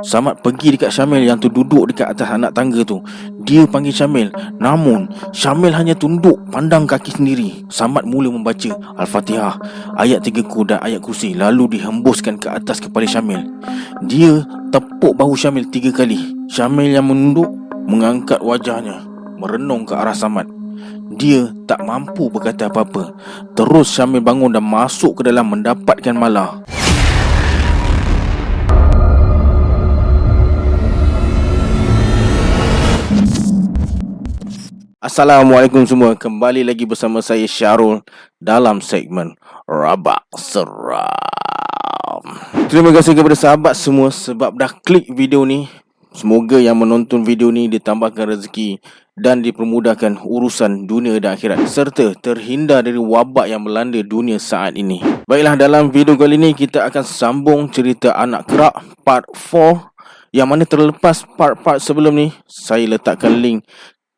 Samad pergi dekat Syamil yang tu duduk dekat atas anak tangga tu. Dia panggil Syamil. Namun Syamil hanya tunduk pandang kaki sendiri. Samad mula membaca Al-Fatihah Ayat tiga ku dan ayat kursi Lalu dihembuskan ke atas kepala Syamil. Dia tepuk bahu Syamil tiga kali. Syamil yang menunduk Mengangkat wajahnya Merenung ke arah Samad dia tak mampu berkata apa-apa. Terus Syamil bangun dan masuk ke dalam mendapatkan malah Assalamualaikum semua. Kembali lagi bersama saya Syarul Dalam segmen Rabak Seram. Terima kasih kepada sahabat semua Sebab dah klik video ni. Semoga yang menonton video ni Ditambahkan rezeki Dan dipermudahkan urusan dunia dan akhirat Serta terhindar dari wabak yang melanda dunia saat ini. Baiklah dalam video kali ini Kita akan sambung cerita anak kerak Part 4 yang mana terlepas part-part sebelum ni Saya letakkan link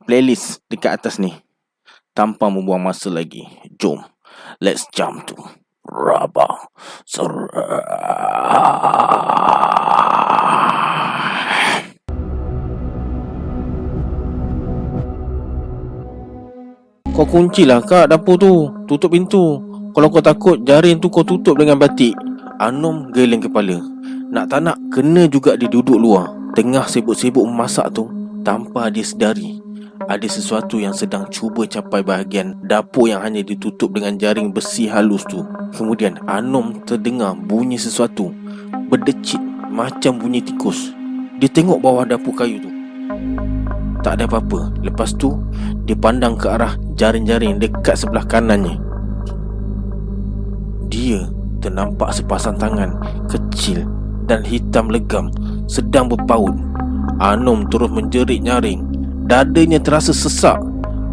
playlist dekat atas ni. Tanpa membuang masa lagi. Jom, let's jump to Seram. Kau kuncilah kak dapur tu. Tutup pintu. Kalau kau takut jaring tu kau tutup dengan batik. Anom geleng kepala. Nak tak nak kena juga dia duduk luar. Tengah sibuk-sibuk memasak tu. Tanpa dia sedari ada sesuatu yang sedang cuba capai bahagian dapur yang hanya ditutup dengan jaring besi halus tu. Kemudian Anom terdengar bunyi sesuatu berdecit macam bunyi tikus. Dia tengok bawah dapur kayu tu. Tak ada apa-apa. Lepas tu dia pandang ke arah jaring-jaring dekat sebelah kanannya. Dia ternampak sepasang tangan kecil dan hitam legam sedang berpaut. Anom terus menjerit nyaring Dadanya terasa sesak.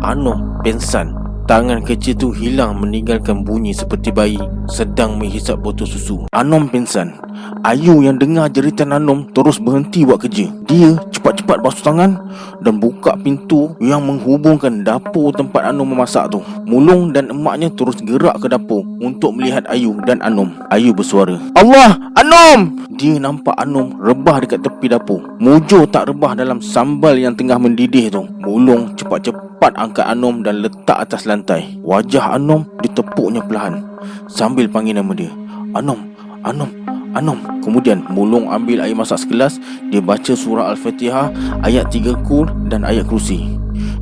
Anom pensan Tangan kecil tu hilang meninggalkan bunyi seperti bayi sedang menghisap botol susu. Anom pingsan. Ayu yang dengar jeritan Anom terus berhenti buat kerja. Dia cepat-cepat basuh tangan dan buka pintu yang menghubungkan dapur tempat Anom memasak tu. Mulung dan emaknya terus gerak ke dapur untuk melihat Ayu dan Anom. Ayu bersuara, "Allah, Anom!" Dia nampak Anom rebah dekat tepi dapur. Mujur tak rebah dalam sambal yang tengah mendidih tu. Mulung cepat-cepat angkat Anom dan letak atas lantai. Wajah Anom ditepuknya perlahan. Sambil panggil nama dia. Anom, Anom, Anom Kemudian Mulung ambil air masak segelas Dia baca surah Al-Fatihah Ayat tiga kul dan ayat kursi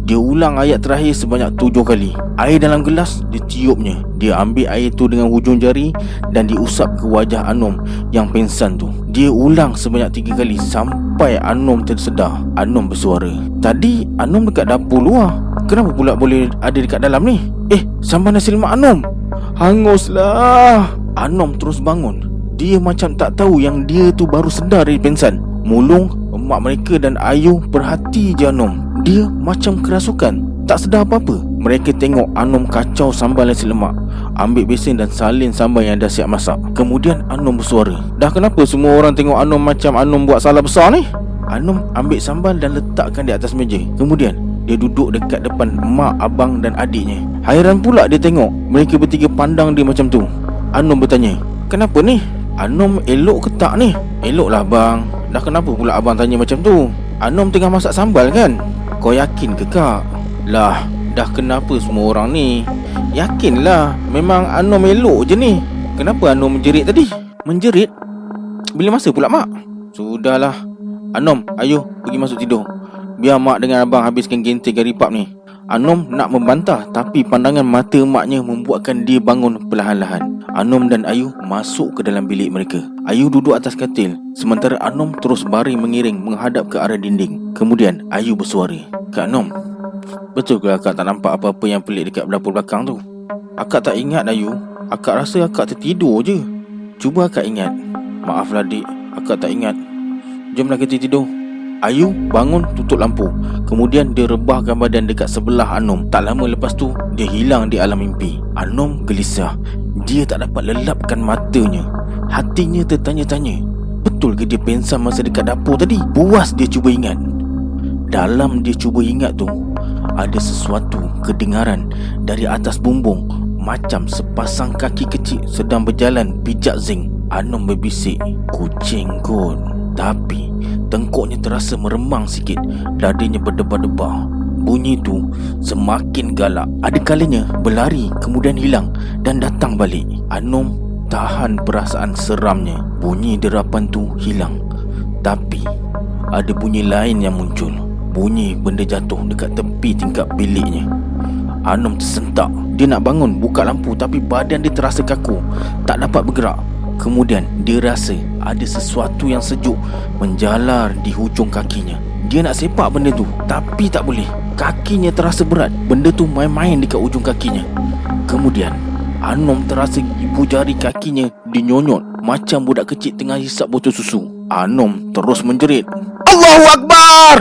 dia ulang ayat terakhir sebanyak tujuh kali. Air dalam gelas ditiupnya Dia ambil air tu dengan hujung jari Dan diusap ke wajah Anom yang pingsan tu. Dia ulang sebanyak tiga kali Sampai Anom tersedar. Anom bersuara Tadi Anom dekat dapur luar. Kenapa pula boleh ada dekat dalam ni? Eh, sambar nasi lemak Anom Hanguslah. Anom terus bangun Dia macam tak tahu yang dia tu baru sedar dari pingsan. Mulung, emak mereka dan Ayu perhati je Anom. Dia macam kerasukan. Tak sedar apa-apa. Mereka tengok Anom kacau sambal nasi lemak. Ambil besin dan salin sambal yang dah siap masak. Kemudian Anom bersuara. Dah kenapa semua orang tengok Anom macam Anom buat salah besar ni? Anom ambil sambal dan letakkan di atas meja. Kemudian dia duduk dekat depan mak, abang dan adiknya. Hairan pula dia tengok. Mereka bertiga pandang dia macam tu. Anom bertanya Kenapa ni? Anom elok ke tak ni? Elok lah bang Dah kenapa pula abang tanya macam tu? Anom tengah masak sambal kan? Kau yakin ke kak? Lah, dah kenapa semua orang ni? Yakinlah, memang Anom elok je ni Kenapa Anom menjerit tadi? Menjerit? Bila masa pula mak? Sudahlah Anom, ayo pergi masuk tidur Biar mak dengan abang habiskan genting garipap ni Anom nak membantah Tapi pandangan mata maknya membuatkan dia bangun perlahan-lahan. Anom dan Ayu masuk ke dalam bilik mereka. Ayu duduk atas katil Sementara Anom terus baring mengiring menghadap ke arah dinding. Kemudian Ayu bersuara Kak Nom Betul ke akak tak nampak apa-apa yang pelik dekat dapur belakang tu? Akak tak ingat Ayu. Akak rasa akak tertidur je. Cuba akak ingat. Maaflah dik. Akak tak ingat. Jomlah kita tidur Ayu bangun tutup lampu. Kemudian dia rebahkan badan dekat sebelah Anom Tak lama lepas tu Dia hilang di alam mimpi. Anom gelisah. Dia tak dapat lelapkan matanya. Hatinya tertanya-tanya. Betul ke dia pensan masa dekat dapur tadi? Puas dia cuba ingat. Dalam dia cuba ingat tu Ada sesuatu kedengaran Dari atas bumbung Macam sepasang kaki kecil Sedang berjalan pijak zinc. Anom berbisik Kucing kot Tapi tengkuknya terasa meremang sikit. Dadanya berdebar-debar. Bunyi tu semakin galak. Ada kalinya berlari kemudian hilang Dan datang balik. Anom tahan perasaan seramnya. Bunyi derapan tu hilang. Tapi ada bunyi lain yang muncul. Bunyi benda jatuh dekat tepi tingkap biliknya. Anom tersentak. Dia nak bangun buka lampu Tapi badan dia terasa kaku. Tak dapat bergerak. Kemudian dia rasa ada sesuatu yang sejuk Menjalar di hujung kakinya. Dia nak sepak benda tu Tapi tak boleh. Kakinya terasa berat Benda tu main-main dekat ujung kakinya. Kemudian Anom terasa ibu jari kakinya dinyonyot Macam budak kecil tengah hisap botol susu. Anom terus menjerit Allahu Akbar!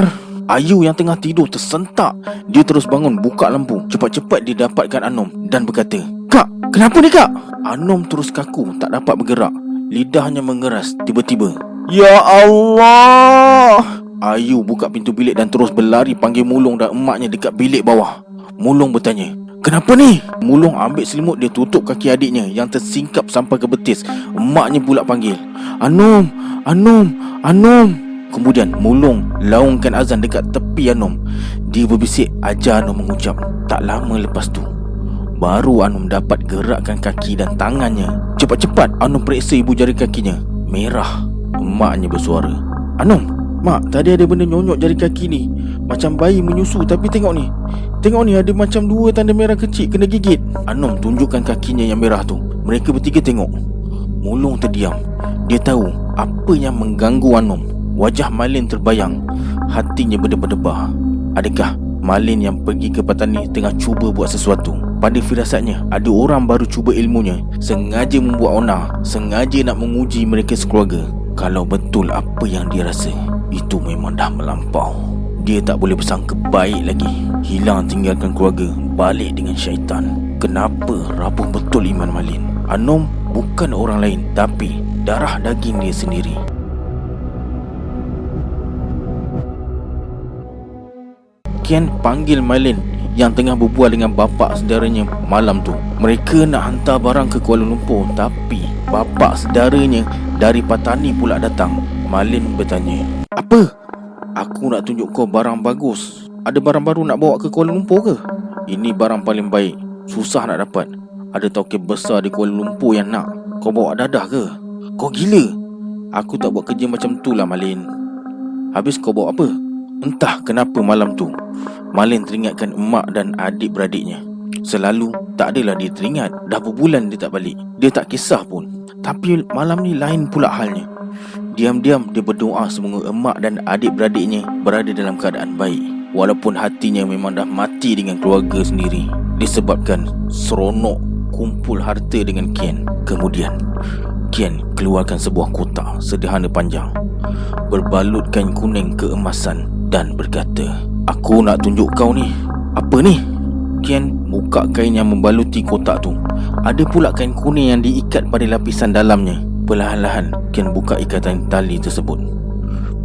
Ayu yang tengah tidur tersentak. Dia terus bangun buka lampu. Cepat-cepat dia dapatkan Anom Dan berkata Kak, kenapa ni kak? Anom terus kaku tak dapat bergerak Lidahnya mengeras tiba-tiba Ya Allah Ayu buka pintu bilik dan terus berlari panggil Mulung dan emaknya dekat bilik bawah. Mulung bertanya, Kenapa ni? Mulung ambil selimut dia tutup kaki adiknya yang tersingkap sampai ke betis. Emaknya pula panggil, Anum, Anum, Anum. Kemudian Mulung laungkan azan dekat tepi Anum. Dia berbisik ajar Anum mengucap. Tak lama lepas tu, baru Anum dapat gerakkan kaki dan tangannya. Cepat-cepat Anum periksa ibu jari kakinya. Merah. Emaknya bersuara. Anum, Mak, tadi ada benda nyonyok jari kaki ni. Macam bayi menyusu Tapi tengok ni. Tengok ni ada macam dua tanda merah kecil Kena gigit. Anom tunjukkan kakinya yang merah tu. Mereka bertiga tengok. Mulung terdiam. Dia tahu apa yang mengganggu Anom Wajah Malin terbayang. Hatinya berdebar-debar. Adakah Malin yang pergi ke petani Tengah cuba buat sesuatu pada firasatnya Ada orang baru cuba ilmunya. Sengaja membuat onar Sengaja nak menguji mereka sekeluarga. Kalau betul apa yang dia rasa itu memang dah melampau. Dia tak boleh bersangka baik lagi. Hilang tinggalkan keluarga Balik dengan syaitan. Kenapa rapuh betul Iman Malin? Anom bukan orang lain Tapi darah daging dia sendiri. Kian panggil Malin yang tengah berbual dengan bapak saudaranya malam tu. Mereka nak hantar barang ke Kuala Lumpur tapi bapak saudaranya dari Patani pula datang. Malin bertanya, "Apa? Aku nak tunjuk kau barang bagus. Ada barang baru nak bawa ke Kuala Lumpur ke? Ini barang paling baik. Susah nak dapat. Ada tauke besar di Kuala Lumpur yang nak. Kau bawa dadah ke? Kau gila? Aku tak buat kerja macam tu lah Malin. Habis kau bawa apa?" Entah kenapa malam tu Malin teringatkan emak dan adik-beradiknya. Selalu tak adalah dia teringat Dah berbulan dia tak balik. Dia tak kisah pun. Tapi malam ni lain pula halnya. Diam-diam dia berdoa semoga emak dan adik-beradiknya Berada dalam keadaan baik. Walaupun hatinya memang dah mati dengan keluarga sendiri Disebabkan seronok kumpul harta dengan Kian. Kemudian Kian keluarkan sebuah kotak sederhana panjang Berbalut kain kuning keemasan dan berkata Aku nak tunjuk kau ni. Apa ni? Kian buka kain yang membaluti kotak tu. Ada pula kain kuning yang diikat pada lapisan dalamnya. Perlahan-lahan Kian buka ikatan tali tersebut.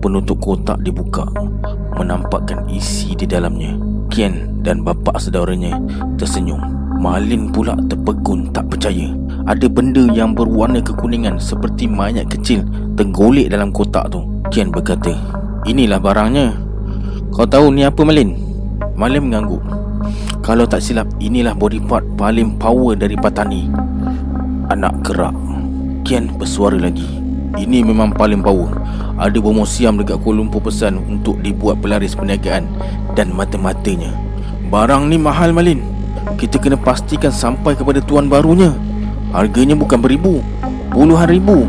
Penutup kotak dibuka Menampakkan isi di dalamnya. Kian dan bapa saudaranya tersenyum. Malin pula terpegun tak percaya. Ada benda yang berwarna kekuningan Seperti mayat kecil Tergolek dalam kotak tu. Kian berkata Inilah barangnya kau tahu ni apa Malin? Malin mengangguk. Kalau tak silap inilah body part paling power dari Patani. Anak kerak Kian bersuara lagi. Ini memang paling power. Ada bomo siam dekat Kuala Lumpur pesan Untuk dibuat pelaris perniagaan Dan mata-matanya. Barang ni mahal Malin. Kita kena pastikan sampai kepada tuan barunya. Harganya bukan beribu Puluhan ribu.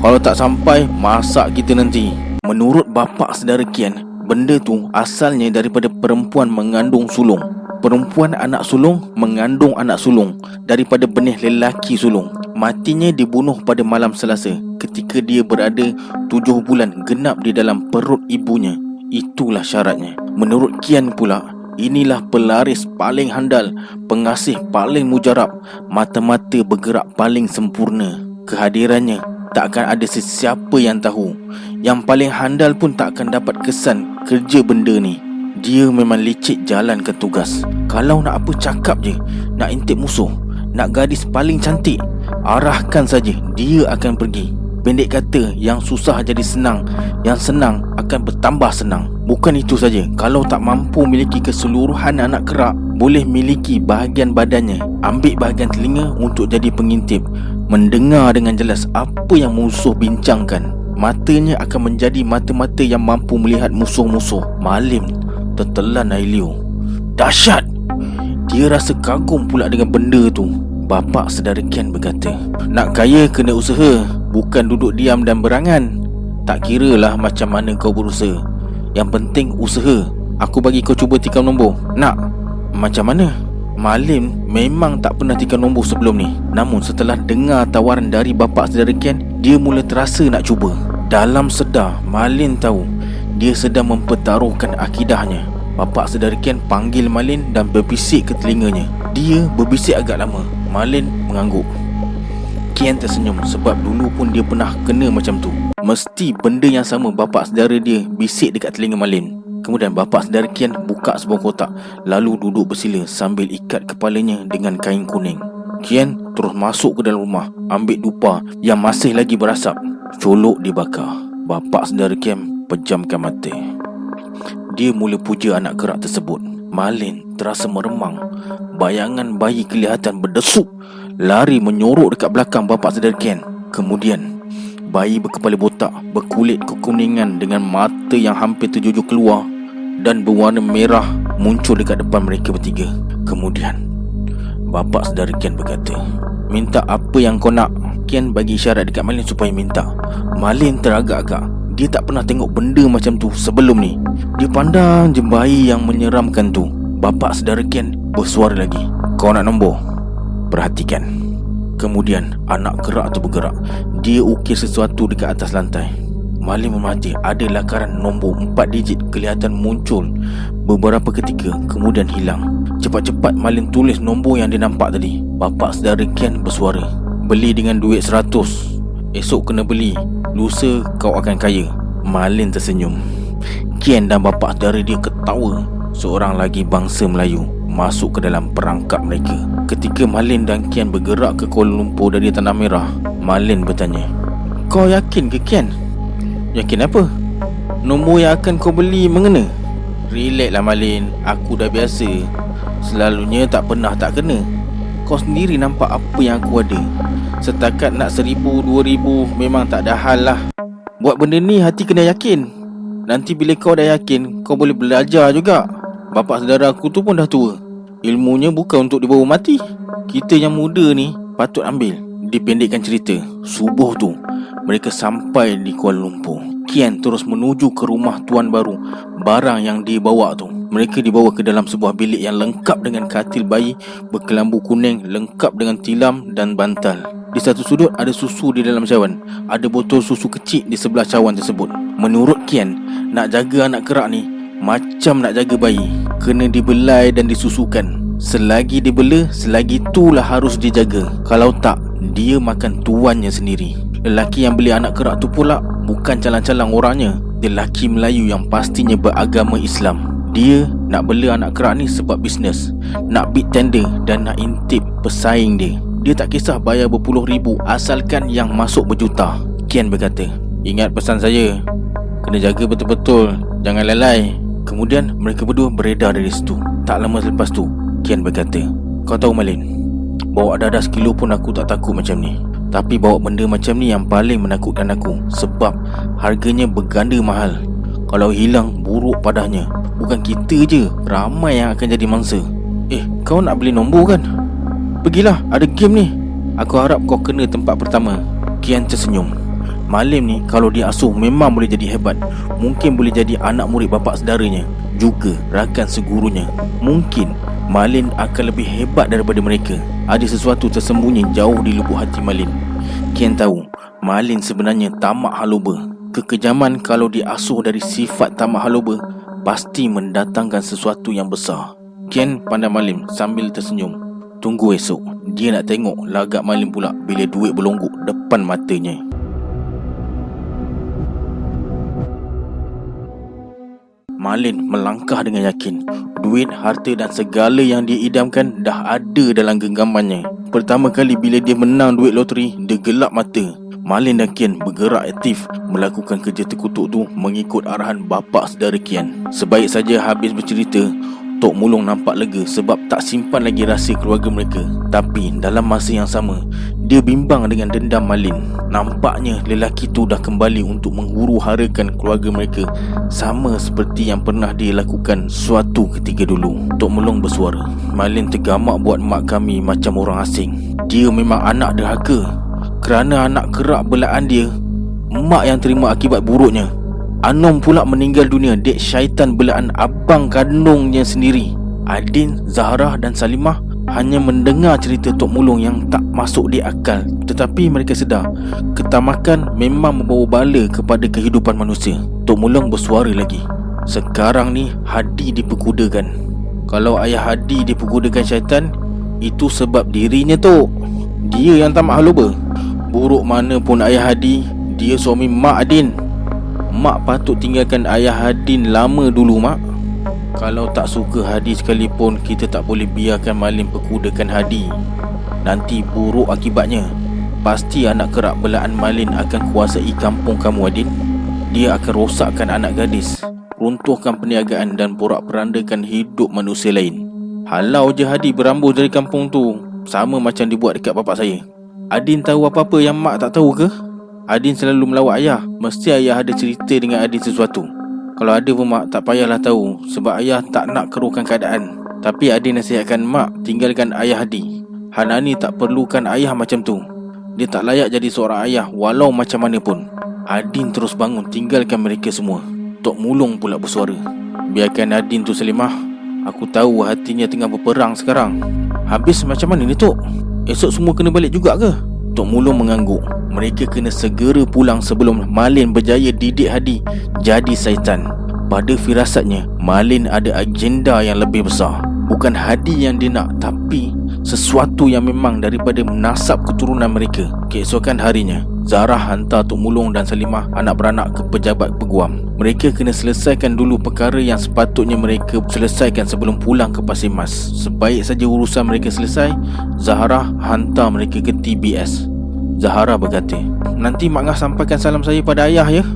Kalau tak sampai Masak kita nanti. Menurut bapa saudara Kian benda tu asalnya daripada perempuan mengandung sulung. Perempuan anak sulung mengandung anak sulung daripada benih lelaki sulung. Matinya dibunuh pada malam selasa ketika dia berada tujuh bulan genap di dalam perut ibunya. Itulah syaratnya. Menurut Kian pula, inilah pelaris paling handal, pengasih paling mujarab, mata-mata bergerak paling sempurna. Kehadirannya tak akan ada sesiapa yang tahu Yang paling handal pun tak akan dapat kesan kerja benda ni. Dia memang licik jalan ke tugas. Kalau nak apa cakap je Nak intip musuh Nak gadis paling cantik Arahkan saja dia akan pergi. Pendek kata, yang susah jadi senang Yang senang akan bertambah senang. Bukan itu saja, kalau tak mampu miliki keseluruhan anak kerak Boleh miliki bahagian badannya. Ambil bahagian telinga untuk jadi pengintip. Mendengar dengan jelas apa yang musuh bincangkan Matanya akan menjadi mata-mata yang mampu melihat musuh-musuh. Malim tertelan Ailio Dahsyat! Dia rasa kagum pula dengan benda tu. Bapak saudara Ken berkata Nak kaya kena usaha Bukan duduk diam dan berangan. Tak kira lah macam mana kau berusaha. Yang penting usaha. Aku bagi kau cuba tikam nombor. Nak? Macam mana? Malim memang tak pernah tikam nombor sebelum ni. Namun setelah dengar tawaran dari bapak saudara Ken Dia mula terasa nak cuba Dalam sedar Malin tahu Dia sedang mempertaruhkan akidahnya. Bapak saudara Ken panggil Malin dan berbisik ke telinganya. Dia berbisik agak lama. Malin mengangguk. Ken tersenyum sebab dulu pun dia pernah kena macam tu. Mesti benda yang sama bapak saudara dia bisik dekat telinga Malin. Kemudian bapa saudara Kian buka sebuah kotak Lalu duduk bersila sambil ikat kepalanya dengan kain kuning. Kian terus masuk ke dalam rumah Ambil dupa yang masih lagi berasap Colok dibakar Bapa saudara Kian pejamkan mata. Dia mula puja anak kerak tersebut. Malin terasa meremang. Bayangan bayi kelihatan berdesuk. Lari menyorok dekat belakang bapa saudara Kian Kemudian Bayi berkepala botak Berkulit kekuningan Dengan mata yang hampir terjujur keluar dan berwarna merah muncul dekat depan mereka bertiga. Kemudian, bapa saudara Ken berkata, Minta apa yang kau nak. Ken bagi isyarat dekat Malin supaya minta. Malin teragak-agak. Dia tak pernah tengok benda macam tu sebelum ni. Dia pandang je bayi yang menyeramkan tu. Bapa saudara Ken bersuara lagi. Kau nak nombor? Perhatikan. Kemudian anak gerak tu bergerak. Dia ukir sesuatu dekat atas lantai. Malim memati ada lakaran nombor 4 digit kelihatan muncul beberapa ketika kemudian hilang. Cepat-cepat Malim tulis nombor yang dia nampak tadi. Bapak saudara Ken bersuara. Beli dengan duit 100. Esok kena beli. Lusa kau akan kaya. Malin tersenyum. Ken dan bapak saudara dia ketawa. Seorang lagi bangsa Melayu masuk ke dalam perangkap mereka. Ketika Malin dan Ken bergerak ke Kuala Lumpur dari Tanah Merah, Malin bertanya, "Kau yakin ke Ken?" Yakin apa? Nombor yang akan kau beli mengena? Relax lah Malin Aku dah biasa Selalunya tak pernah tak kena. Kau sendiri nampak apa yang aku ada. Setakat nak seribu, dua ribu Memang tak ada hal lah. Buat benda ni hati kena yakin. Nanti bila kau dah yakin Kau boleh belajar juga. Bapak saudara aku tu pun dah tua. Ilmunya bukan untuk dibawa mati. Kita yang muda ni Patut ambil. Dipendekkan cerita. Subuh tu Mereka sampai di Kuala Lumpur. Kian terus menuju ke rumah tuan baru. Barang yang dibawa tu Mereka dibawa ke dalam sebuah bilik yang lengkap dengan katil bayi Berkelambu kuning Lengkap dengan tilam dan bantal. Di satu sudut ada susu di dalam cawan. Ada botol susu kecil di sebelah cawan tersebut. Menurut Kian Nak jaga anak kerak ni Macam nak jaga bayi. Kena dibelai dan disusukan. Selagi dibela, selagi itulah harus dijaga. Kalau tak, dia makan tuannya sendiri. Lelaki yang beli anak kerak tu pula Bukan calang-calang orangnya. Lelaki Melayu yang pastinya beragama Islam Dia nak bela anak kerak ni sebab bisnes. Nak bid tender dan nak intip pesaing dia. Dia tak kisah bayar berpuluh ribu Asalkan yang masuk berjuta. Kian berkata Ingat pesan saya. Kena jaga betul-betul. Jangan lalai. Kemudian mereka berdua beredar dari situ. Tak lama selepas tu Kian berkata Kau tahu Malin Bawa dadah sekilo pun aku tak takut macam ni. Tapi bawa benda macam ni yang paling menakutkan aku Sebab harganya berganda mahal Kalau hilang buruk padanya Bukan kita je Ramai yang akan jadi mangsa. Eh kau nak beli nombor kan? Pergilah ada game ni. Aku harap kau kena tempat pertama. Kian tersenyum. Malim ni kalau dia asuh memang boleh jadi hebat. Mungkin boleh jadi anak murid bapak saudaranya. Juga rakan segurunya. Mungkin Malin akan lebih hebat daripada mereka. Ada sesuatu tersembunyi jauh di lubuk hati Malin. Kian tahu Malin sebenarnya tamak haluba Kekejaman kalau diasuh dari sifat tamak haluba Pasti mendatangkan sesuatu yang besar. Kian pandang Malin sambil tersenyum. Tunggu esok. Dia nak tengok lagak Malin pula Bila duit berlonggok depan matanya. Malin melangkah dengan yakin. Duit, harta dan segala yang dia idamkan dah ada dalam genggamannya. Pertama kali bila dia menang duit loteri Dia gelap mata Malin dan Kian bergerak aktif melakukan kerja terkutuk tu mengikut arahan bapa saudara Kian. Sebaik saja habis bercerita, Tok Mulung nampak lega sebab tak simpan lagi rahsia keluarga mereka. Tapi dalam masa yang sama, dia bimbang dengan dendam Malin. Nampaknya lelaki tu dah kembali untuk menghuru harakan keluarga mereka sama seperti yang pernah dia lakukan suatu ketika dulu. Tok Mulung bersuara, Malin tergamak buat mak kami macam orang asing. Dia memang anak derhaka. Kerana anak kerak belaan dia, mak yang terima akibat buruknya. Anom pula meninggal dunia dek syaitan belaan abang kandungnya sendiri. Adin, Zahra dan Salimah hanya mendengar cerita Tok Mulung yang tak masuk di akal. Tetapi mereka sedar Ketamakan memang membawa bala kepada kehidupan manusia. Tok Mulung bersuara lagi. Sekarang ni Hadi diperkudakan. Kalau ayah Hadi diperkudakan syaitan Itu sebab dirinya tu Dia yang tak maklum Buruk mana pun ayah Hadi Dia suami Mak Adin. Mak patut tinggalkan ayah Hadin lama dulu mak. Kalau tak suka Hadi sekalipun Kita tak boleh biarkan Malin perkudakan Hadi. Nanti buruk akibatnya. Pasti anak kerak belaan Malin akan kuasai kampung kamu Adin. Dia akan rosakkan anak gadis Runtuhkan perniagaan dan porak perandakan hidup manusia lain. Halau je Hadi berambuh dari kampung tu Sama macam dibuat dekat bapak saya Adin tahu apa-apa yang mak tak tahu ke? Adin selalu melawat ayah. Mesti ayah ada cerita dengan Adin sesuatu. Kalau ada pun mak tak payahlah tahu Sebab ayah tak nak keruhkan keadaan. Tapi Adin nasihatkan mak tinggalkan ayah Hadi Hanani tak perlukan ayah macam tu. Dia tak layak jadi seorang ayah Walau macam mana pun. Adin terus bangun tinggalkan mereka semua. Tok Mulung pula bersuara. Biarkan Adin tu selimah Aku tahu hatinya tengah berperang sekarang. Habis macam mana ni Tok? Esok semua kena balik juga ke? Tok Mulung mengangguk. Mereka kena segera pulang sebelum Malin berjaya didik Hadi jadi syaitan. Pada firasatnya Malin ada agenda yang lebih besar. Bukan Hadi yang dia nak Tapi sesuatu yang memang daripada nasab keturunan mereka. Keesokan harinya Zara hantar Tok Mulung dan Salimah anak beranak ke pejabat peguam. Mereka kena selesaikan dulu perkara yang sepatutnya mereka selesaikan sebelum pulang ke Pasir Mas. Sebaik saja urusan mereka selesai Zahra hantar mereka ke TBS Zahara berkata Nanti Mak Ngah sampaikan salam saya pada ayah ya?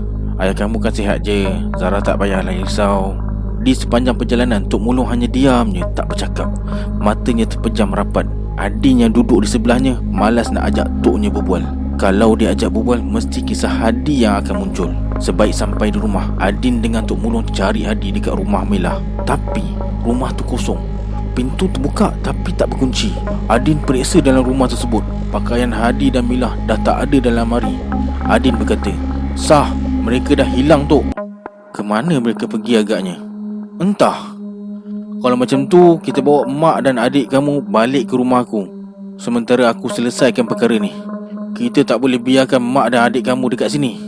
Ayah kamu kan sihat je. Zahra tak payahlah risau Di sepanjang perjalanan Tok Mulung hanya diam je Tak bercakap. Matanya terpejam rapat. Adin yang duduk di sebelahnya Malas nak ajak Toknya berbual. Kalau dia ajak berbual Mesti kisah Hadi yang akan muncul. Sebaik sampai di rumah Adin dengan Tok Mulung cari Hadi dekat rumah Mila Tapi Rumah tu kosong. Pintu terbuka tapi tak berkunci. Adin periksa dalam rumah tersebut. Pakaian Hadi dan Mila dah tak ada dalam mari. Adin berkata Sah Mereka dah hilang Tok. Kemana mereka pergi agaknya Entah. Kalau macam tu Kita bawa mak dan adik kamu Balik ke rumah aku. Sementara aku selesaikan perkara ni. Kita tak boleh biarkan mak dan adik kamu dekat sini.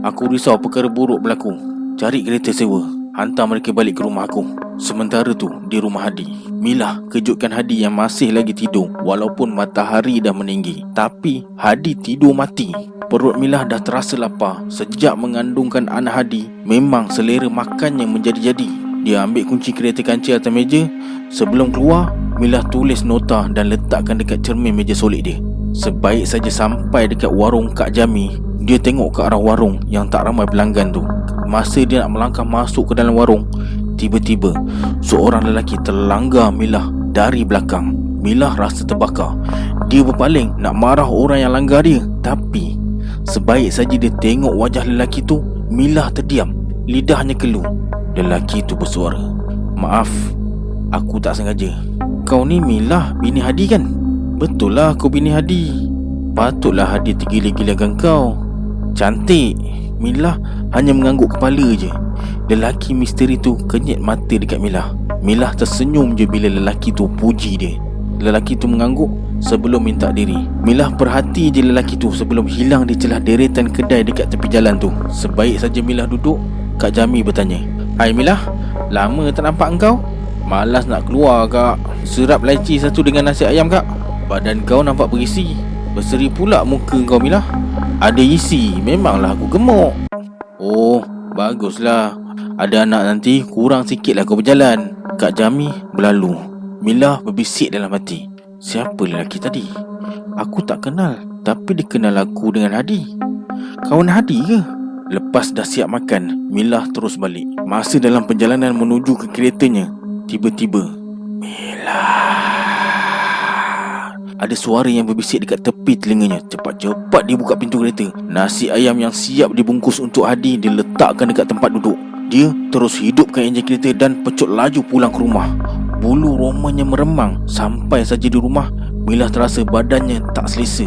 Aku risau perkara buruk berlaku. Cari kereta sewa. Hantar mereka balik ke rumah aku. Sementara tu di rumah Hadi. Mila kejutkan Hadi yang masih lagi tidur. Walaupun matahari dah meninggi. Tapi Hadi tidur mati. Perut Mila dah terasa lapar. Sejak mengandungkan anak Hadi Memang selera makannya menjadi-jadi Dia ambil kunci kereta kancil atas meja. Sebelum keluar Mila tulis nota dan letakkan dekat cermin meja solik dia. Sebaik saja sampai dekat warung Kak Jami Dia tengok ke arah warung yang tak ramai pelanggan tu. Masa dia nak melangkah masuk ke dalam warung Tiba-tiba Seorang lelaki terlanggar Milah dari belakang. Milah rasa terbakar. Dia berpaling nak marah orang yang langgar dia. Tapi Sebaik saja dia tengok wajah lelaki tu Milah terdiam. Lidahnya keluh Lelaki tu bersuara. Maaf Aku tak sengaja. Kau ni Milah bini Hadi kan? Betul lah kau bini Hadi. Patutlah Hadi tergila-gilakan kau. Cantik Milah hanya mengangguk kepala je. Lelaki misteri tu kenyit mata dekat Milah. Milah tersenyum je bila lelaki tu puji dia. Lelaki tu mengangguk sebelum minta diri. Milah perhati je lelaki tu sebelum hilang di celah deretan kedai dekat tepi jalan tu. Sebaik saja Milah duduk Kak Jami bertanya Hai Milah, lama tak nampak engkau? Malas nak keluar kak. Serap leci satu dengan nasi ayam kak. Badan kau nampak berisi. Berseri pula muka kau Milah. Ada isi. Memanglah aku gemuk. Oh Baguslah. Ada anak nanti Kurang sikit lah kau berjalan. Kak Jami berlalu. Milah berbisik dalam hati. Siapa lelaki tadi? Aku tak kenal Tapi dia kenal aku dengan Hadi. Kawan Hadi ke? Lepas dah siap makan Mila terus balik. Masa dalam perjalanan menuju ke keretanya Tiba-tiba Mila Ada suara yang berbisik dekat tepi telinganya. Cepat-cepat dia buka pintu kereta. Nasi ayam yang siap dibungkus untuk Hadi Dia letakkan dekat tempat duduk. Dia terus hidupkan enjin kereta Dan pecut laju pulang ke rumah. Bulu romanya meremang Sampai saja di rumah. Mila terasa badannya tak selesa.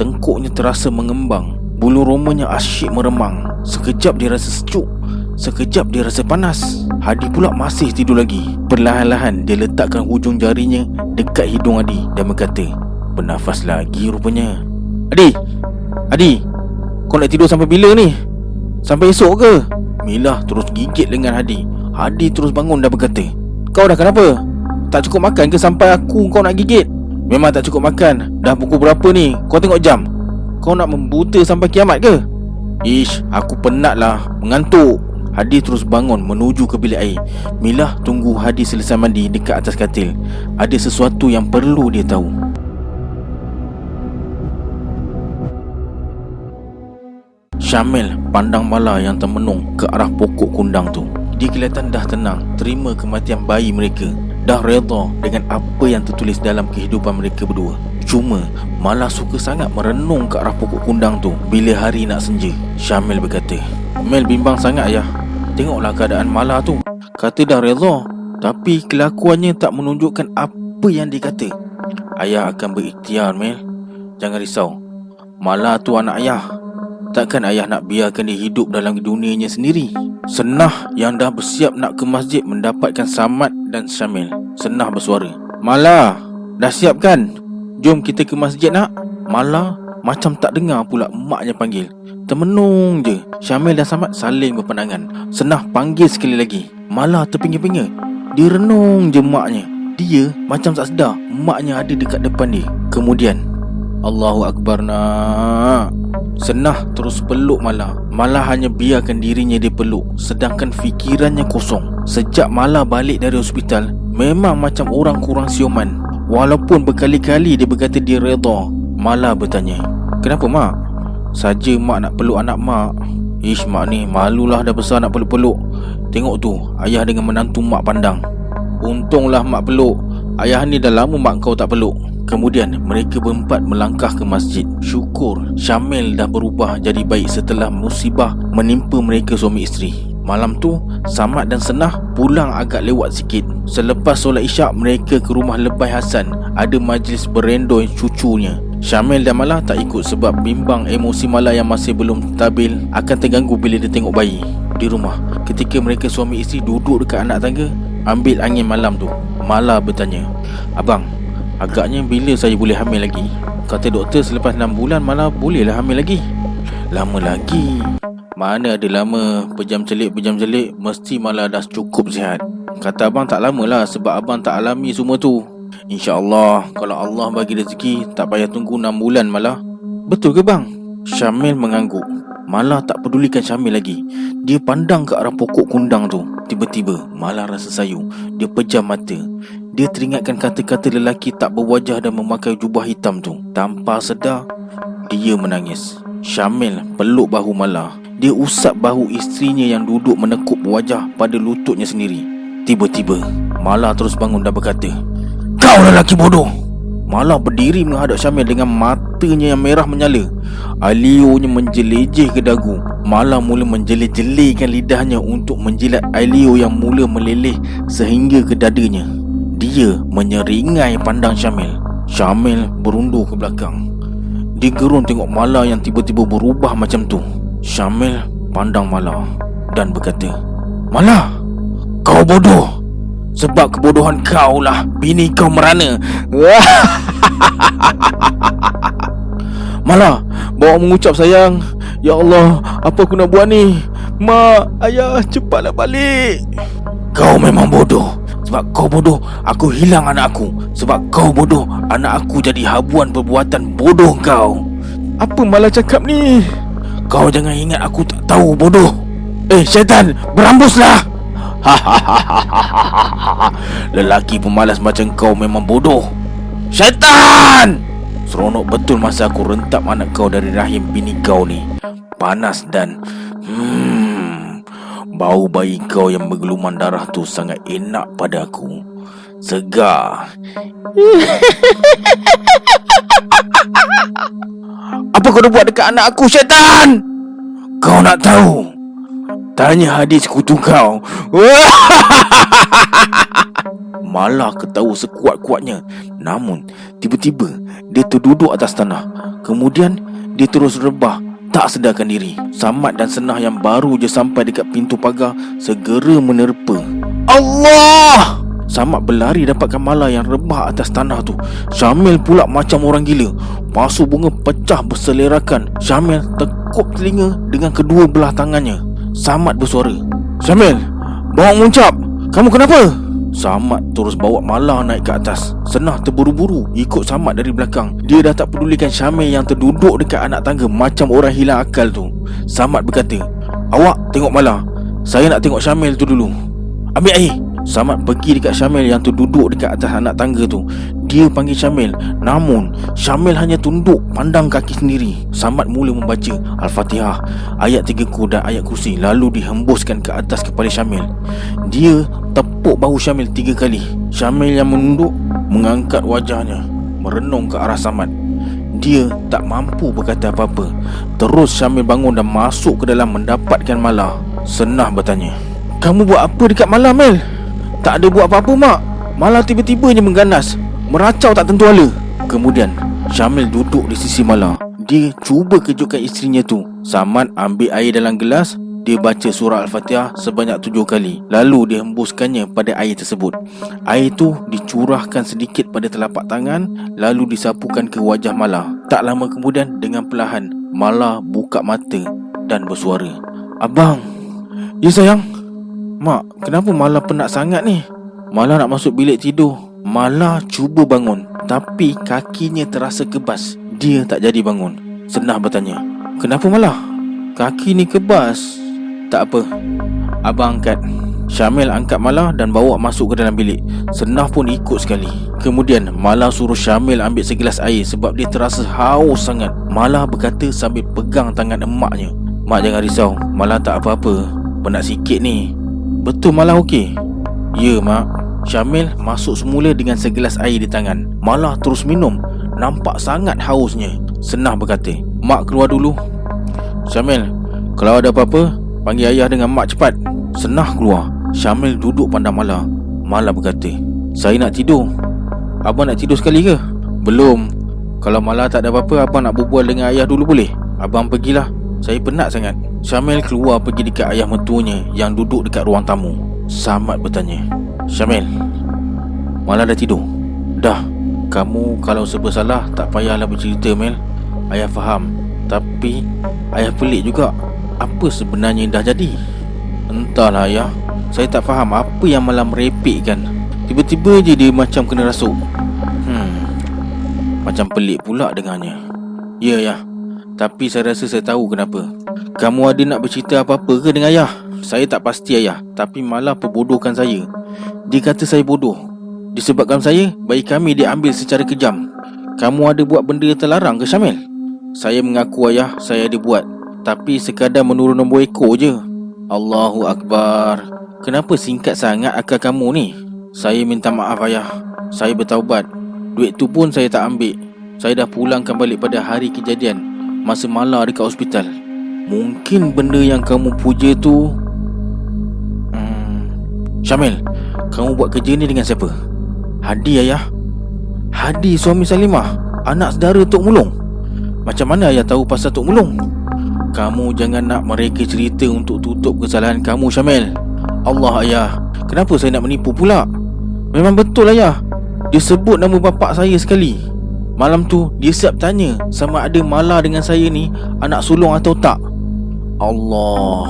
Tengkuknya terasa mengembang. Bulu romanya asyik meremang Sekejap dia rasa sejuk Sekejap dia rasa panas Hadi pula masih tidur lagi Perlahan-lahan dia letakkan hujung jarinya Dekat hidung Hadi Dan berkata Bernafas lagi rupanya Adi Adi Kau nak tidur sampai bila ni? Sampai esok ke? Mila terus gigit dengan Hadi Hadi terus bangun dan berkata Kau dah kenapa? Tak cukup makan ke sampai aku kau nak gigit? Memang tak cukup makan Dah pukul berapa ni? Kau tengok jam Kau nak membuta sampai kiamat ke? Ish, aku penat lah. Mengantuk. Hadi terus bangun menuju ke bilik air. Mila tunggu Hadi selesai mandi dekat atas katil. Ada sesuatu yang perlu dia tahu. Syamil pandang Mala yang termenung ke arah pokok kundang tu. Dia kelihatan dah tenang terima kematian bayi mereka. Dah redha dengan apa yang tertulis dalam kehidupan mereka berdua. Cuma malah suka sangat merenung ke arah pokok kundang tu Bila hari nak senja. Syamil berkata Mel bimbang sangat ayah. Tengoklah keadaan Mala tu. Kata dah rela Tapi kelakuannya tak menunjukkan apa yang dia kata Ayah akan berikhtiar Mel. Jangan risau. Mala tu anak ayah. Takkan ayah nak biarkan dia hidup dalam dunianya sendiri? Senah yang dah bersiap nak ke masjid mendapatkan Samad dan Syamil. Senah bersuara. Mala, dah siap kan? Jom kita ke masjid nak? Malah macam tak dengar pula maknya panggil. Termenung je. Syamil dan Samad saling berpandangan. Senah panggil sekali lagi. Malah terpinggir-pinggir Dia renung je maknya Dia macam tak sedar Maknya ada dekat depan dia. Kemudian Allahu Akbar nak? Senah terus peluk Malah. Malah hanya biarkan dirinya dia peluk Sedangkan fikirannya kosong. Sejak Malah balik dari hospital Memang macam orang kurang siuman Walaupun berkali-kali dia berkata dia reda Malah bertanya Kenapa mak? Saja mak nak peluk anak mak. Ish mak ni malulah dah besar nak peluk-peluk. Tengok tu ayah dengan menantu mak pandang. Untunglah mak peluk. Ayah ni dah lama mak kau tak peluk. Kemudian mereka berempat melangkah ke masjid. Syukur Syamil dah berubah jadi baik setelah musibah menimpa mereka suami isteri Malam tu Samad dan Senah pulang agak lewat sikit. Selepas solat isyak mereka ke rumah Lebay Hasan Ada majlis berendoi cucunya. Syamil dan Malah tak ikut sebab bimbang emosi Malah yang masih belum stabil Akan terganggu bila dia tengok bayi Di rumah. Ketika mereka suami isteri duduk dekat anak tangga Ambil angin malam tu. Malah bertanya Abang Agaknya bila saya boleh hamil lagi? Kata doktor selepas 6 bulan Malah bolehlah hamil lagi. Lama lagi mana ada lama Pejam celik pejam celik Mesti malah dah cukup sihat. Kata abang tak lama lah Sebab abang tak alami semua tu. InsyaAllah Kalau Allah bagi rezeki Tak payah tunggu 6 bulan malah. Betul ke bang? Syamil mengangguk. Malah tak pedulikan Syamil lagi. Dia pandang ke arah pokok kundang tu. Tiba-tiba Malah rasa sayu Dia pejam mata. Dia teringatkan kata-kata lelaki tak berwajah dan memakai jubah hitam tu. Tanpa sedar Dia menangis. Syamil peluk bahu Malah dia usap bahu istrinya yang duduk menekup wajah pada lututnya sendiri. Tiba-tiba, Mala terus bangun dan berkata, Kau lelaki bodoh! Mala berdiri menghadap Syamil dengan matanya yang merah menyala. Alionya menjelejeh ke dagu. Mala mula menjelih-jelihkan lidahnya untuk menjilat Alio yang mula meleleh sehingga ke dadanya. Dia menyeringai pandang Syamil. Syamil berundur ke belakang. Dia gerun tengok Mala yang tiba-tiba berubah macam tu. Syamil pandang Mala dan berkata Mala, kau bodoh. Sebab kebodohan kau lah bini kau merana. Mala, bawa mengucap sayang Ya Allah, apa aku nak buat ni? Mak, ayah, cepatlah balik. Kau memang bodoh. Sebab kau bodoh, aku hilang anak aku. Sebab kau bodoh, anak aku jadi habuan perbuatan bodoh kau. Apa Mala cakap ni? Kau jangan ingat aku tak tahu bodoh. Eh syaitan Berambuslah. Lelaki pemalas macam kau memang bodoh. Syaitan! Seronok betul masa aku rentap anak kau dari rahim bini kau ni. Panas dan Hmm Bau bayi kau yang bergeluman darah tu sangat enak pada aku Segar. Apa kau dah buat dekat anak aku syaitan? Kau nak tahu? Tanya hadis kutu kau. Malah ketawa sekuat-kuatnya. Namun Tiba-tiba Dia terduduk atas tanah. Kemudian Dia terus rebah Tak sedarkan diri. Samad dan Senah yang baru je sampai dekat pintu pagar Segera menerpa. Allah Samad berlari dapatkan Mala yang rebah atas tanah tu. Syamil pula macam orang gila. Pasu bunga pecah berselerakan. Syamil tekuk telinga dengan kedua belah tangannya. Samad bersuara Syamil Bawa muncap Kamu kenapa? Samad terus bawa Mala naik ke atas. Senah terburu-buru ikut Samad dari belakang. Dia dah tak pedulikan Syamil yang terduduk dekat anak tangga Macam orang hilang akal tu. Samad berkata Awak tengok Mala. Saya nak tengok Syamil tu dulu. Ambil air Samad pergi dekat Syamil yang terduduk dekat atas anak tangga tu. Dia panggil Syamil. Namun Syamil hanya tunduk pandang kaki sendiri. Samad mula membaca Al-Fatihah Ayat tiga ku dan ayat kursi Lalu dihembuskan ke atas kepala Syamil. Dia tepuk bahu Syamil tiga kali. Syamil yang menunduk Mengangkat wajahnya Merenung ke arah Samad. Dia tak mampu berkata apa-apa. Terus Syamil bangun dan masuk ke dalam mendapatkan Mala Senah bertanya Kamu buat apa dekat Mala Mel? Tak ada buat apa-apa mak. Malah tiba-tiba je mengganas. Meracau tak tentu hala. Kemudian Syamil duduk di sisi Mala Dia cuba kejutkan isterinya tu. Saman ambil air dalam gelas. Dia baca surah Al-Fatihah sebanyak tujuh kali. Lalu dia hembuskannya pada air tersebut. Air tu dicurahkan sedikit pada telapak tangan Lalu disapukan ke wajah Mala Tak lama kemudian dengan perlahan Mala buka mata dan bersuara. Abang Ya sayang Mak, kenapa Mala penat sangat ni? Mala nak masuk bilik tidur. Mala cuba bangun Tapi kakinya terasa kebas. Dia tak jadi bangun. Senah bertanya Kenapa Mala? Kaki ni kebas. Tak apa. Abang angkat. Syamil angkat Mala dan bawa masuk ke dalam bilik. Senah pun ikut sekali. Kemudian Mala suruh Syamil ambil segelas air Sebab dia terasa haus sangat. Mala berkata sambil pegang tangan emaknya Mak jangan risau. Mala tak apa-apa. Penat sikit ni Betul malah okey. Ya mak. Syamil masuk semula dengan segelas air di tangan. Malah terus minum. Nampak sangat hausnya. Senah berkata. Mak keluar dulu. Syamil Kalau ada apa-apa Panggil ayah dengan mak cepat. Senah keluar. Syamil duduk pandang Mala. Mala berkata Saya nak tidur. Abang nak tidur sekali ke? Belum. Kalau Mala tak ada apa-apa Abang nak berbual dengan ayah dulu boleh? Abang pergilah. Saya penat sangat Syamil keluar pergi dekat ayah mertuanya yang duduk dekat ruang tamu. Samad bertanya, Syamil, malah dah tidur? Dah, kamu kalau serba salah tak payahlah bercerita Mel. Ayah faham. Tapi, ayah pelik juga. Apa sebenarnya dah jadi? Entahlah ayah. Saya tak faham apa yang malah merepekkan. Tiba-tiba je dia macam kena rasuk. Hmm, macam pelik pula dengannya. Ya, ya. Tapi saya rasa saya tahu kenapa. Kamu ada nak bercerita apa-apa ke dengan ayah? Saya tak pasti ayah. Tapi malah perbodohkan saya. Dia kata saya bodoh. Disebabkan saya Bayi kami diambil secara kejam. Kamu ada buat benda terlarang ke Syamil? Saya mengaku ayah Saya ada buat. Tapi sekadar menurun nombor ekor je. Allahu Akbar. Kenapa singkat sangat akal kamu ni? Saya minta maaf ayah. Saya bertaubat. Duit tu pun saya tak ambil. Saya dah pulangkan balik pada hari kejadian Masa malam dekat hospital Mungkin benda yang kamu puja tu hmm, Syamil Kamu buat kerja ni dengan siapa? Hadi ayah Hadi suami Salimah Anak saudara Tok Mulung Macam mana ayah tahu pasal Tok Mulung? Kamu jangan nak mereka cerita untuk tutup kesalahan kamu Syamil Allah ayah Kenapa saya nak menipu pula? Memang betul ayah Dia sebut nama bapak saya sekali Malam tu dia siap tanya sama ada Mala dengan saya ni? Anak sulung atau tak. Allah.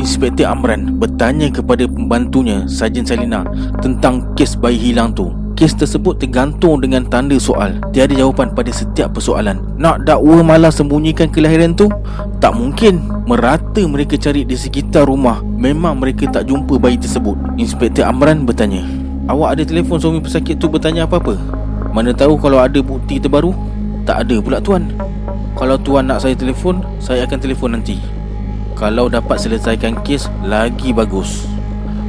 Inspektor Amran bertanya kepada pembantunya Sarjan Salina tentang kes bayi hilang tu Kes tersebut tergantung dengan tanda soal. Tiada jawapan pada setiap persoalan. Nak dakwa malah sembunyikan kelahiran tu? Tak mungkin. Merata mereka cari di sekitar rumah. Memang mereka tak jumpa bayi tersebut. Inspektor Amran bertanya. Awak ada telefon suami pesakit tu bertanya apa-apa? Mana tahu kalau ada bukti terbaru? Tak ada pula tuan. Kalau tuan nak saya telefon Saya akan telefon nanti. Kalau dapat selesaikan kes Lagi bagus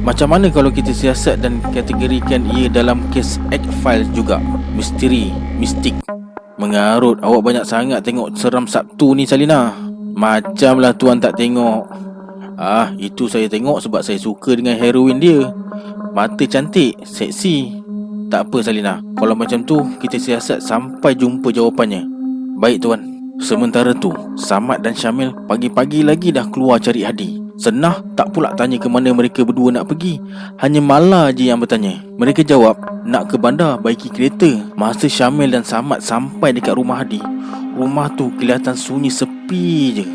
Macam mana kalau kita siasat dan kategorikan ia dalam kes X-Files juga? Misteri, mistik. Mengarut awak banyak sangat tengok seram Sabtu ni Salina. Macamlah tuan tak tengok. Ah, itu saya tengok sebab saya suka dengan heroin dia. Mata cantik, seksi. Tak apa Salina. Kalau macam tu, kita siasat sampai jumpa jawapannya. Baik tuan. Sementara tu, Samad dan Syamil pagi-pagi lagi dah keluar cari Hadi Senah tak pula tanya ke mana mereka berdua nak pergi. Hanya Mala je yang bertanya. Mereka jawab Nak ke bandar baiki kereta. Masa Syamil dan Samad sampai dekat rumah Hadi Rumah tu kelihatan sunyi sepi je.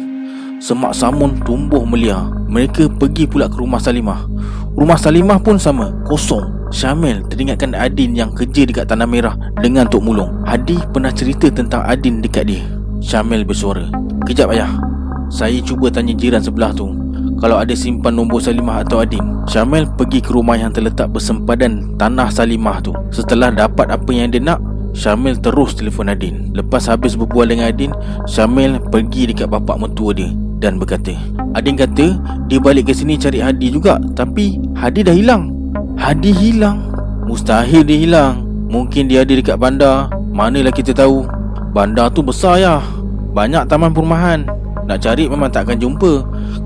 Semak samun tumbuh melia Mereka pergi pula ke rumah Salimah. Rumah Salimah pun sama Kosong. Syamil teringatkan Adin yang kerja dekat Tanah Merah Dengan Tok Mulung. Hadi pernah cerita tentang Adin dekat dia. Syamil bersuara Kejap ayah. Saya cuba tanya jiran sebelah tu kalau ada simpan nombor Salimah atau Adin Syamil pergi ke rumah yang terletak bersempadan tanah Salimah tu. Setelah dapat apa yang dia nak Syamil terus telefon Adin. Lepas habis berbual dengan Adin Syamil pergi dekat bapak mentua dia Dan berkata Adin kata dia balik ke sini cari Hadi juga Tapi Hadi dah hilang. Hadi hilang? Mustahil dia hilang. Mungkin dia ada dekat bandar. Manalah kita tahu. Bandar tu besar ya Banyak taman perumahan. Nak cari memang tak akan jumpa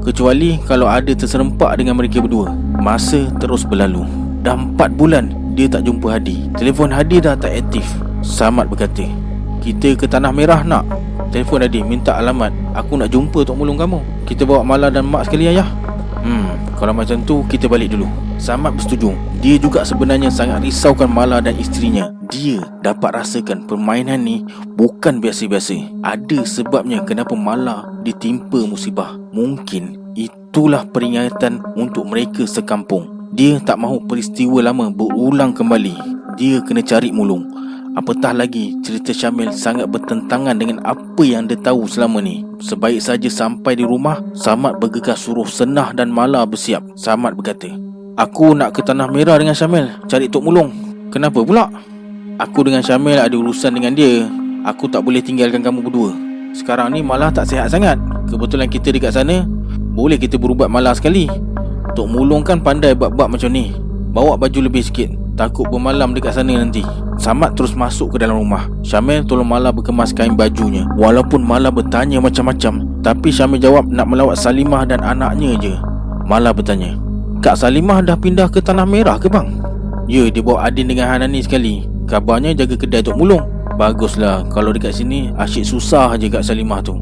Kecuali kalau ada terserempak dengan mereka berdua. Masa terus berlalu. Dah empat bulan dia tak jumpa Hadi. Telefon Hadi dah tak aktif. Samad berkata Kita ke Tanah Merah nak? Telefon Hadi minta alamat. Aku nak jumpa Tok Mulung kamu. Kita bawa Mala dan Mak sekali ayah Hmm, kalau macam tu kita balik dulu Samad bersetuju Dia juga sebenarnya sangat risaukan Mala dan isterinya dia dapat rasakan permainan ni bukan biasa-biasa. Ada sebabnya kenapa Mala ditimpa musibah. Mungkin itulah peringatan untuk mereka sekampung. Dia tak mahu peristiwa lama berulang kembali. Dia kena cari mulung. Apatah lagi cerita Syamil sangat bertentangan dengan apa yang dia tahu selama ni. Sebaik saja sampai di rumah, Samad bergegas suruh Senah dan Mala bersiap. Samad berkata, Aku nak ke Tanah Merah dengan Syamil, cari Tok Mulung. Kenapa pula? Aku dengan Syamil ada urusan dengan dia Aku tak boleh tinggalkan kamu berdua Sekarang ni malah tak sihat sangat Kebetulan kita dekat sana Boleh kita berubat malah sekali Tok Mulung kan pandai buat-buat macam ni Bawa baju lebih sikit. Takut bermalam dekat sana nanti. Samad terus masuk ke dalam rumah. Syamil tolong Mala berkemas kain bajunya. Walaupun Mala bertanya macam-macam Tapi Syamil jawab nak melawat Salimah dan anaknya je. Mala bertanya Kak Salimah dah pindah ke Tanah Merah ke bang? Ya dia bawa Adin dengan Hanani sekali. Kabarnya jaga kedai Tok Mulung. Baguslah. Kalau dekat sini Asyik susah je kat Salimah tu.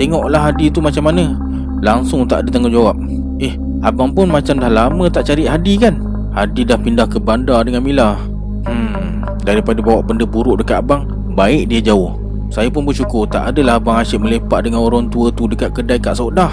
Tengoklah Hadi tu macam mana. Langsung tak ada tanggungjawab. Eh Abang pun macam dah lama tak cari Hadi kan Hadi dah pindah ke bandar dengan Mila. Hmm Daripada bawa benda buruk dekat abang Baik dia jauh. Saya pun bersyukur Tak adalah abang asyik melepak dengan orang tua tu Dekat kedai Kak Saudah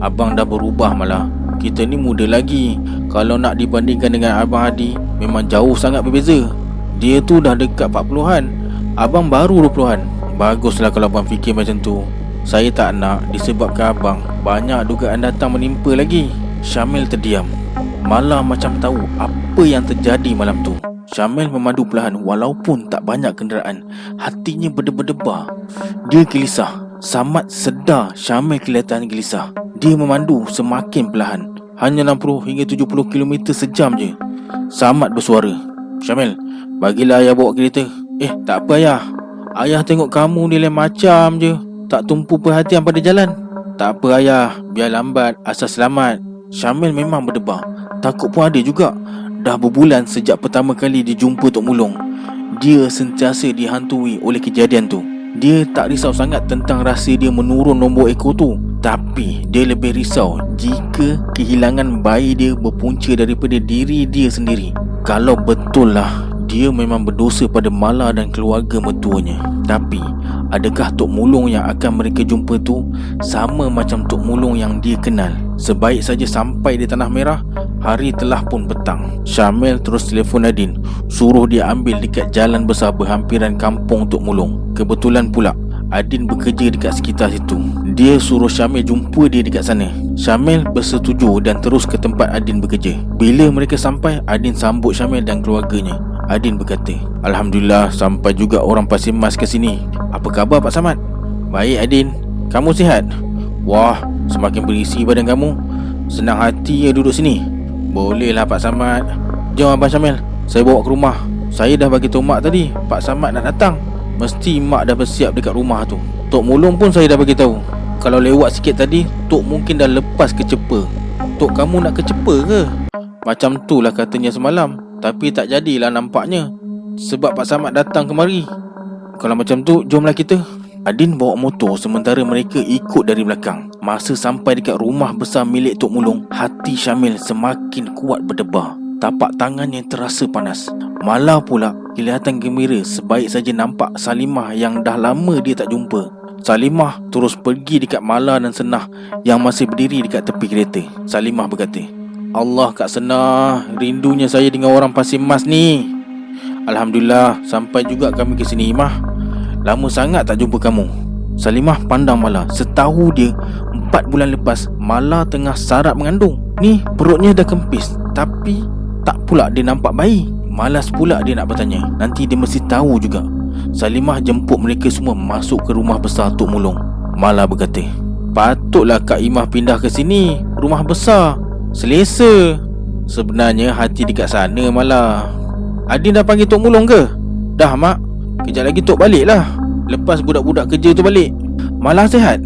Abang dah berubah malah. Kita ni muda lagi. Kalau nak dibandingkan dengan Abang Hadi Memang jauh sangat berbeza. Dia tu dah dekat 40-an Abang baru 20-an Baguslah kalau abang fikir macam tu. Saya tak nak disebabkan abang Banyak dugaan datang menimpa lagi. Syamil terdiam Malah macam tahu apa yang terjadi malam tu. Syamil memandu perlahan walaupun tak banyak kenderaan. Hatinya berdebar-debar. Dia gelisah. Samad sedar Syamil kelihatan gelisah. Dia memandu semakin perlahan. Hanya 60 hingga 70 km sejam je. Samad bersuara. Syamil Bagilah ayah bawa kereta. Eh tak apa ayah. Ayah tengok kamu ni lain macam je. Tak tumpu perhatian pada jalan. Tak apa ayah. Biar lambat Asal selamat Syamil memang berdebar. Takut pun ada juga. Dah berbulan sejak pertama kali dia jumpa Tok Mulung. Dia sentiasa dihantui oleh kejadian tu. Dia tak risau sangat tentang rasa dia menurun nombor ekor tu. Tapi dia lebih risau Jika kehilangan bayi dia berpunca daripada diri dia sendiri. Kalau betul lah dia memang berdosa pada Mala dan keluarga mertuanya. Tapi, adakah Tok Mulung yang akan mereka jumpa tu sama macam Tok Mulung yang dia kenal? Sebaik saja sampai di Tanah Merah, hari telah pun petang. Syamil terus telefon Adin, suruh dia ambil dekat jalan besar berhampiran kampung Tok Mulung. Kebetulan pula, Adin bekerja dekat sekitar situ Dia suruh Syamil jumpa dia dekat sana Syamil bersetuju dan terus ke tempat Adin bekerja Bila mereka sampai Adin sambut Syamil dan keluarganya Adin berkata Alhamdulillah sampai juga orang pasir mas ke sini. Apa khabar Pak Samad? Baik Adin. Kamu sihat? Wah semakin berisi badan kamu. Senang hati ya duduk sini. Bolehlah Pak Samad. Jom Abang Syamil. Saya bawa ke rumah. Saya dah bagi tahu mak tadi. Pak Samad nak datang. Mesti mak dah bersiap dekat rumah tu. Tok Mulung pun saya dah bagi tahu. Kalau lewat sikit tadi Tok mungkin dah lepas ke cepa Tok kamu nak ke cepa ke? Macam tu lah katanya semalam Tapi tak jadilah nampaknya Sebab Pak Samad datang kemari. Kalau macam tu jomlah kita. Adin bawa motor sementara mereka ikut dari belakang. Masa sampai dekat rumah besar milik Tok Mulung Hati Syamil semakin kuat berdebar. Tapak tangannya terasa panas. Malah pula kelihatan gembira sebaik saja nampak Salimah yang dah lama dia tak jumpa. Salimah terus pergi dekat Mala dan Senah yang masih berdiri dekat tepi kereta. Salimah berkata, Allah Kak Senah, rindunya saya dengan orang pasir mas ni. Alhamdulillah, sampai juga kami ke sini, Imah. Lama sangat tak jumpa kamu. Salimah pandang Mala. Setahu dia, empat bulan lepas, Mala tengah sarap mengandung. Ni perutnya dah kempis. Tapi tak pula dia nampak bayi. Malas pula dia nak bertanya Nanti dia mesti tahu juga Salimah jemput mereka semua masuk ke rumah besar Tok Mulung Malah berkata Patutlah Kak Imah pindah ke sini Rumah besar Selesa. Sebenarnya hati dekat sana malah. Adin dah panggil Tok Mulung ke? Dah mak. Kejap lagi Tok balik lah. Lepas budak-budak kerja tu balik. Malah sehat?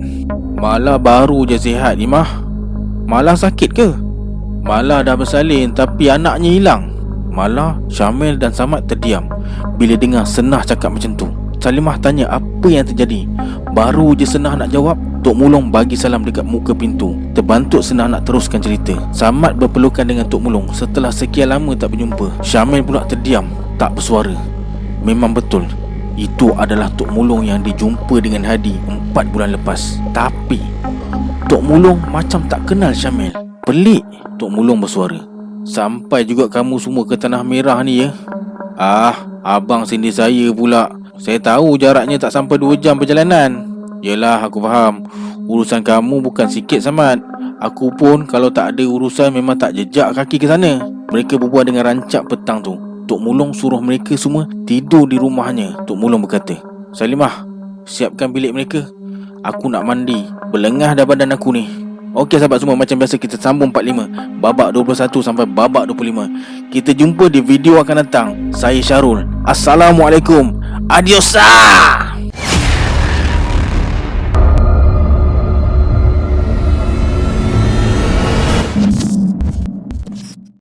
Malah baru je sihat Imah. Malah sakit ke? Malah dah bersalin tapi anaknya hilang. Malah Syamil dan Samad terdiam Bila dengar Senah cakap macam tu. Salimah tanya apa yang terjadi. Baru je Senah nak jawab Tok Mulung bagi salam dekat muka pintu Terbantuk Senah nak teruskan cerita. Samad berpelukan dengan Tok Mulung Setelah sekian lama tak berjumpa. Syamil pula terdiam Tak bersuara. Memang betul Itu adalah Tok Mulung yang dijumpa dengan Hadi Empat bulan lepas. Tapi Tok Mulung macam tak kenal Syamil. Pelik Tok Mulung bersuara. Sampai juga kamu semua ke Tanah Merah ni ya? Ah, abang sini saya pula. Saya tahu jaraknya tak sampai 2 jam perjalanan Yelah aku faham Urusan kamu bukan sikit Samad Aku pun kalau tak ada urusan memang tak jejak kaki ke sana Mereka berbual dengan rancak petang tu Tok Mulung suruh mereka semua tidur di rumahnya Tok Mulung berkata Salimah, siapkan bilik mereka Aku nak mandi Berlengah dah badan aku ni Okey sahabat semua macam biasa kita sambung 45 babak 21 sampai babak 25. Kita jumpa di video akan datang. Saya Syarul. Assalamualaikum. Adios.